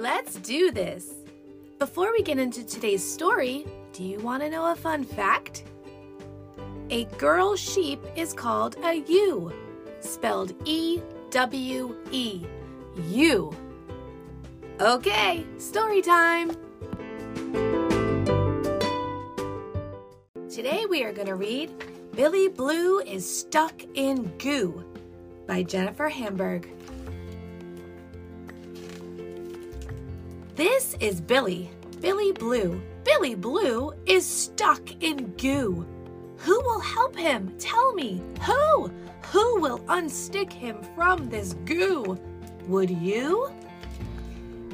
let's do this. Before we get into today's story, do you want to know a fun fact? A girl sheep is called a ewe, spelled E W E. Ewe. Okay, story time. Today we are going to read Billy Bloo is Stuck in Goo by Jennifer Hamburg. This is Billy, Billy Bloo. Billy Bloo is stuck in goo. Who will help him? Tell me. Who? Who will unstick him from this goo? Would you?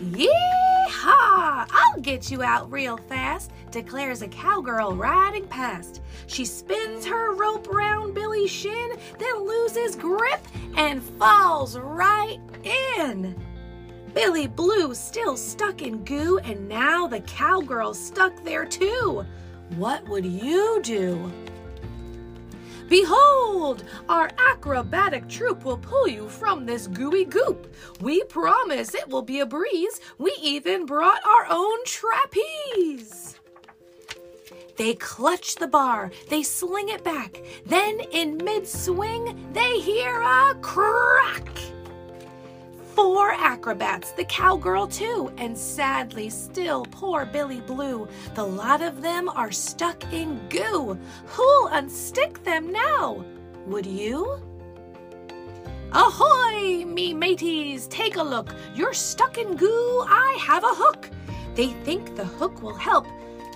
Yee-haw! I'll get you out real fast, declares a cowgirl riding past. She spins her rope round Billy's shin, then loses grip and falls right in. Billy Bloo still stuck in goo, and now the cowgirl's stuck there too. What would you do? Behold, our acrobatic troupe will pull you from this gooey goop. We promise it will be a breeze. We even brought our own trapeze. They clutch the bar, they sling it back. Then, in mid swing, they hear a crack. Four acrobats, the cowgirl too, and sadly still poor Billy Bloo. The lot of them are stuck in goo. Who'll unstick them now? Would you? Ahoy, me mateys, take a look. You're stuck in goo, I have a hook. They think the hook will help.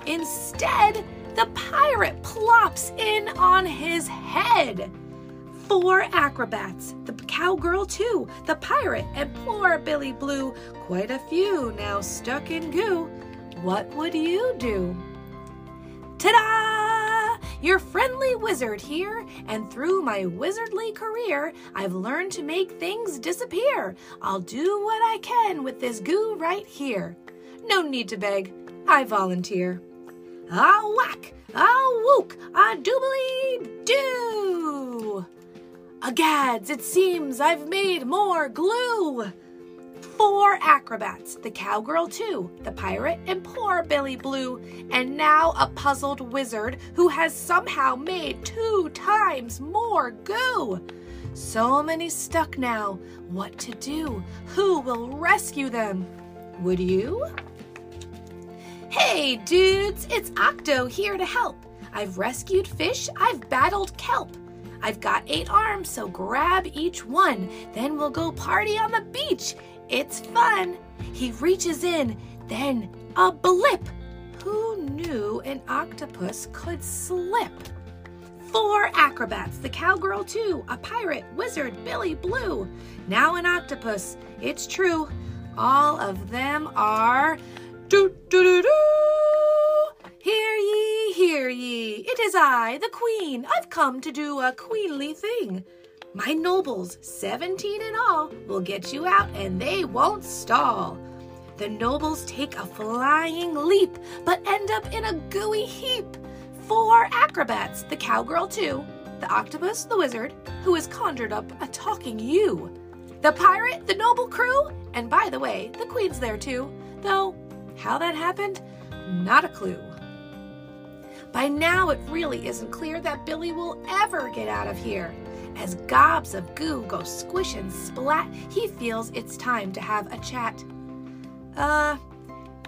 Instead, the pirate plops in on his head four acrobats, the cowgirl too, the pirate, and poor Billy Bloo, quite a few now stuck in goo. What would you do? Ta-da! Your friendly wizard here, and through my wizardly career, I've learned to make things disappear. I'll do what I can with this goo right here. No need to beg, I volunteer. Ah whack, ah wook, Agads, it seems I've made more glue. Four acrobats, the cowgirl too, the pirate, and poor Billy Bloo, and now a puzzled wizard who has somehow made two times more goo. So many stuck now. What to do? Who will rescue them? Would you? Hey, dudes, it's Octo here to help. I've rescued fish, I've battled kelp. I've got eight arms, so grab each one. Then we'll go party on the beach. It's fun. He reaches in, then a blip. Who knew an octopus could slip? Four acrobats, the cowgirl too, a pirate, wizard, Billy Bloo. Now an octopus, it's true. All of them are doo doo doo doo. Hear ye, hear ye, it is I, the queen. I've come to do a queenly thing. My nobles, seventeen in all, will get ewe out and they won't stall. The nobles take a flying leap, but end up in a gooey heap. Four acrobats, the cowgirl too, the octopus, the wizard, who has conjured up a talking you, the pirate, the noble crew, and by the way, the queen's there too, though how that happened, not a clue. By now, it really isn't clear that Billy will ever get out of here. As gobs of goo go squish and splat, he feels it's time to have a chat. Uh,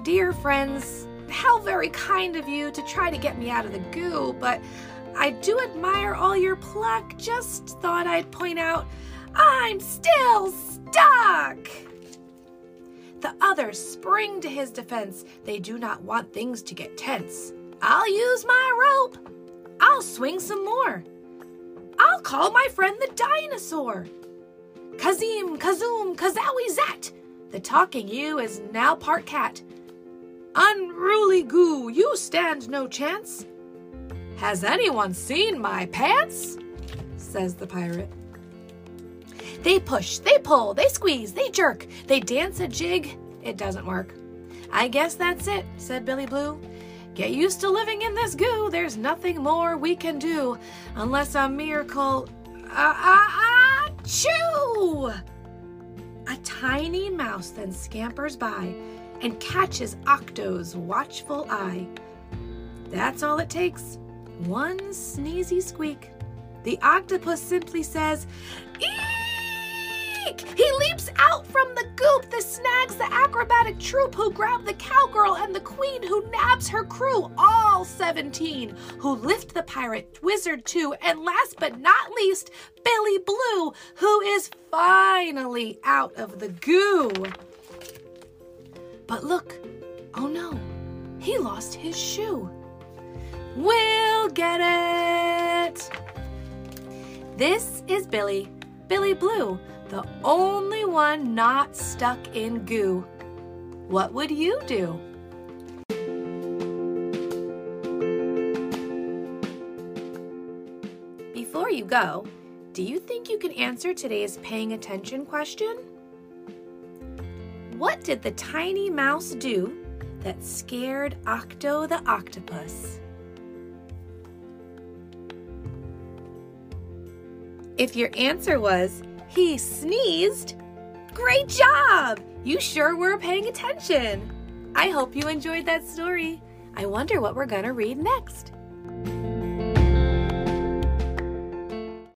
dear friends, how very kind of you to try to get me out of the goo, but I do admire all your pluck. Just thought I'd point out I'm still stuck. The others spring to his defense. They do not want things to get tense. I'll use my rope. I'll swing some more. I'll call my friend the dinosaur. Kazim, Kazoom, Kazowie Zat. The talking ewe is now part cat. Unruly goo, you stand no chance. Has anyone seen my pants? says the pirate. They push, they pull, they squeeze, they jerk, they dance a jig. It doesn't work. I guess that's it, said Billy Bloo. Get used to living in this goo. There's nothing more we can do unless a miracle. Ah, ah, ah, chew! A tiny mouse then scampers by and catches Octo's watchful eye. That's all it takes. One sneezy squeak. The octopus simply says, Eek! He leaps out from the goop that snags the acrobatic troop who grab the cowgirl and the queen who nabs her crew, all 17, who lift the pirate wizard too, and last but not least, Billy Bloo, who is finally out of the goo. But look, oh no, he lost his shoe. We'll get it. This is Billy, Billy Bloo, the only one not stuck in goo. What would you do? Before you go, do you think you can answer today's paying attention question? What did the tiny mouse do that scared Octo the octopus? If your answer was, he sneezed, great job! You sure were paying attention. I hope you enjoyed that story. I wonder what we're to read next.